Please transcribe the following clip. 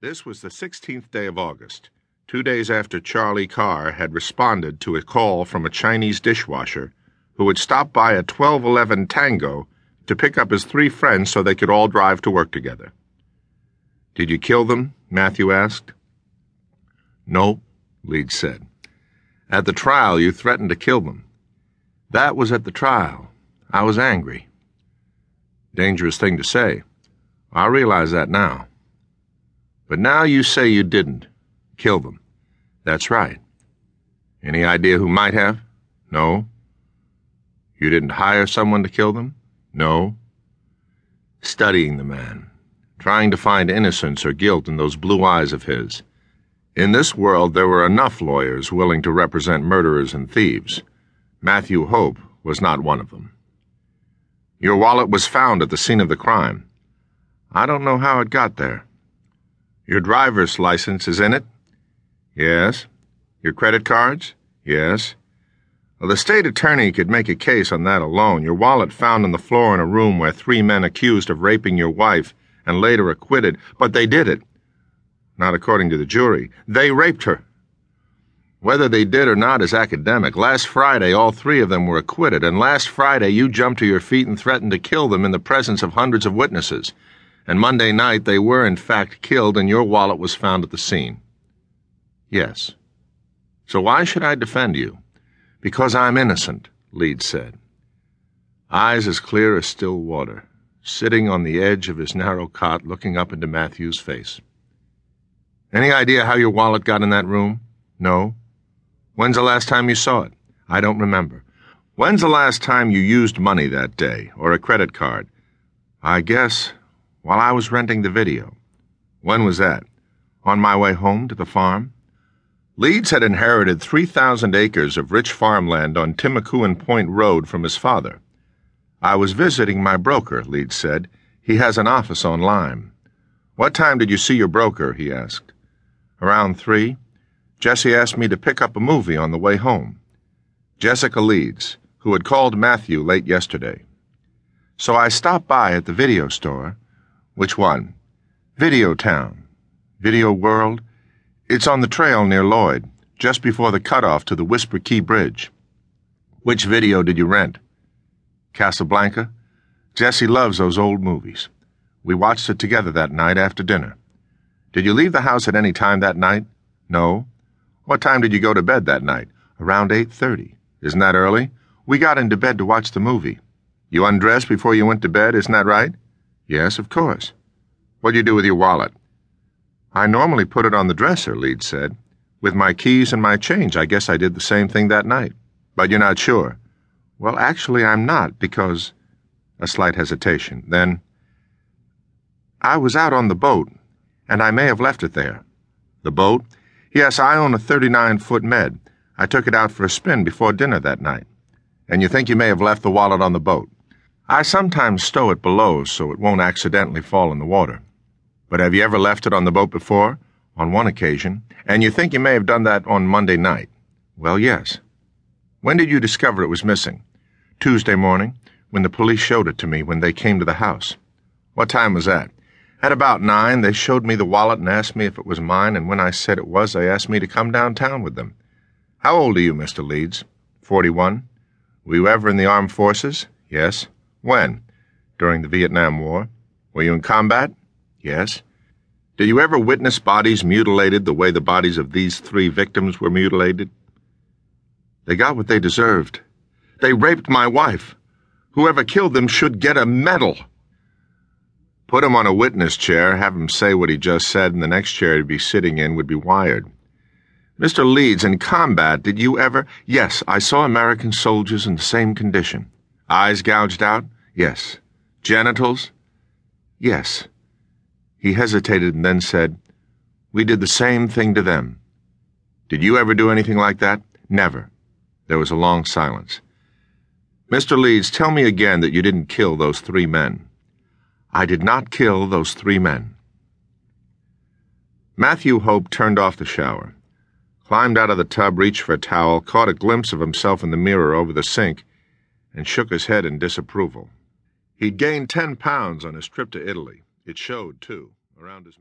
This was the 16th day of August, two days after Charlie Carr had responded to a call from a Chinese dishwasher who had stopped by at 1211 Tango to pick up his three friends so they could all drive to work together. Did you kill them? Matthew asked. No, Leeds said. At the trial, you threatened to kill them. That was at the trial. I was angry. Dangerous thing to say. I realize that now. But now you say you didn't. Kill them. That's right. Any idea who might have? No. You didn't hire someone to kill them? No. Studying the man, trying to find innocence or guilt in those blue eyes of his. In this world, there were enough lawyers willing to represent murderers and thieves. Matthew Hope was not one of them. Your wallet was found at the scene of the crime. I don't know how it got there. Your driver's license is in it? Yes. Your credit cards? Yes. Well, the state attorney could make a case on that alone. Your wallet found on the floor in a room where three men accused of raping your wife and later acquitted, but they did it. Not according to the jury. They raped her. Whether they did or not is academic. Last Friday, all three of them were acquitted, and last Friday you jumped to your feet and threatened to kill them in the presence of hundreds of witnesses and Monday night they were in fact killed and your wallet was found at the scene. Yes. So why should I defend you? Because I'm innocent, Leeds said. Eyes as clear as still water, sitting on the edge of his narrow cot looking up into Matthew's face. Any idea how your wallet got in that room? No. When's the last time you saw it? I don't remember. When's the last time you used money that day, or a credit card? I guess while I was renting the video. When was that? On my way home to the farm? Leeds had inherited 3,000 acres of rich farmland on Timucuan Point Road from his father. I was visiting my broker, Leeds said. He has an office on Lime. What time did you see your broker? he asked. Around three. Jesse asked me to pick up a movie on the way home. Jessica Leeds, who had called Matthew late yesterday. So I stopped by at the video store which one? Video Town. Video World? It's on the trail near Lloyd, just before the cutoff to the Whisper Key Bridge. Which video did you rent? Casablanca? Jesse loves those old movies. We watched it together that night after dinner. Did you leave the house at any time that night? No. What time did you go to bed that night? Around 8.30. Isn't that early? We got into bed to watch the movie. You undressed before you went to bed, isn't that right? Yes, of course. What'd you do with your wallet? I normally put it on the dresser, Leeds said. With my keys and my change, I guess I did the same thing that night. But you're not sure. Well, actually, I'm not, because. A slight hesitation. Then. I was out on the boat, and I may have left it there. The boat? Yes, I own a 39 foot med. I took it out for a spin before dinner that night. And you think you may have left the wallet on the boat? I sometimes stow it below so it won't accidentally fall in the water. But have you ever left it on the boat before? On one occasion. And you think you may have done that on Monday night? Well, yes. When did you discover it was missing? Tuesday morning, when the police showed it to me when they came to the house. What time was that? At about nine, they showed me the wallet and asked me if it was mine, and when I said it was, they asked me to come downtown with them. How old are you, Mr. Leeds? Forty-one. Were you ever in the armed forces? Yes. When? During the Vietnam War. Were you in combat? Yes. Did you ever witness bodies mutilated the way the bodies of these three victims were mutilated? They got what they deserved. They raped my wife. Whoever killed them should get a medal. Put him on a witness chair, have him say what he just said, and the next chair he'd be sitting in would be wired. Mr. Leeds, in combat, did you ever? Yes, I saw American soldiers in the same condition. Eyes gouged out? Yes. Genitals? Yes. He hesitated and then said, We did the same thing to them. Did you ever do anything like that? Never. There was a long silence. Mr. Leeds, tell me again that you didn't kill those three men. I did not kill those three men. Matthew Hope turned off the shower, climbed out of the tub, reached for a towel, caught a glimpse of himself in the mirror over the sink, and shook his head in disapproval. He'd gained ten pounds on his trip to Italy. It showed, too, around his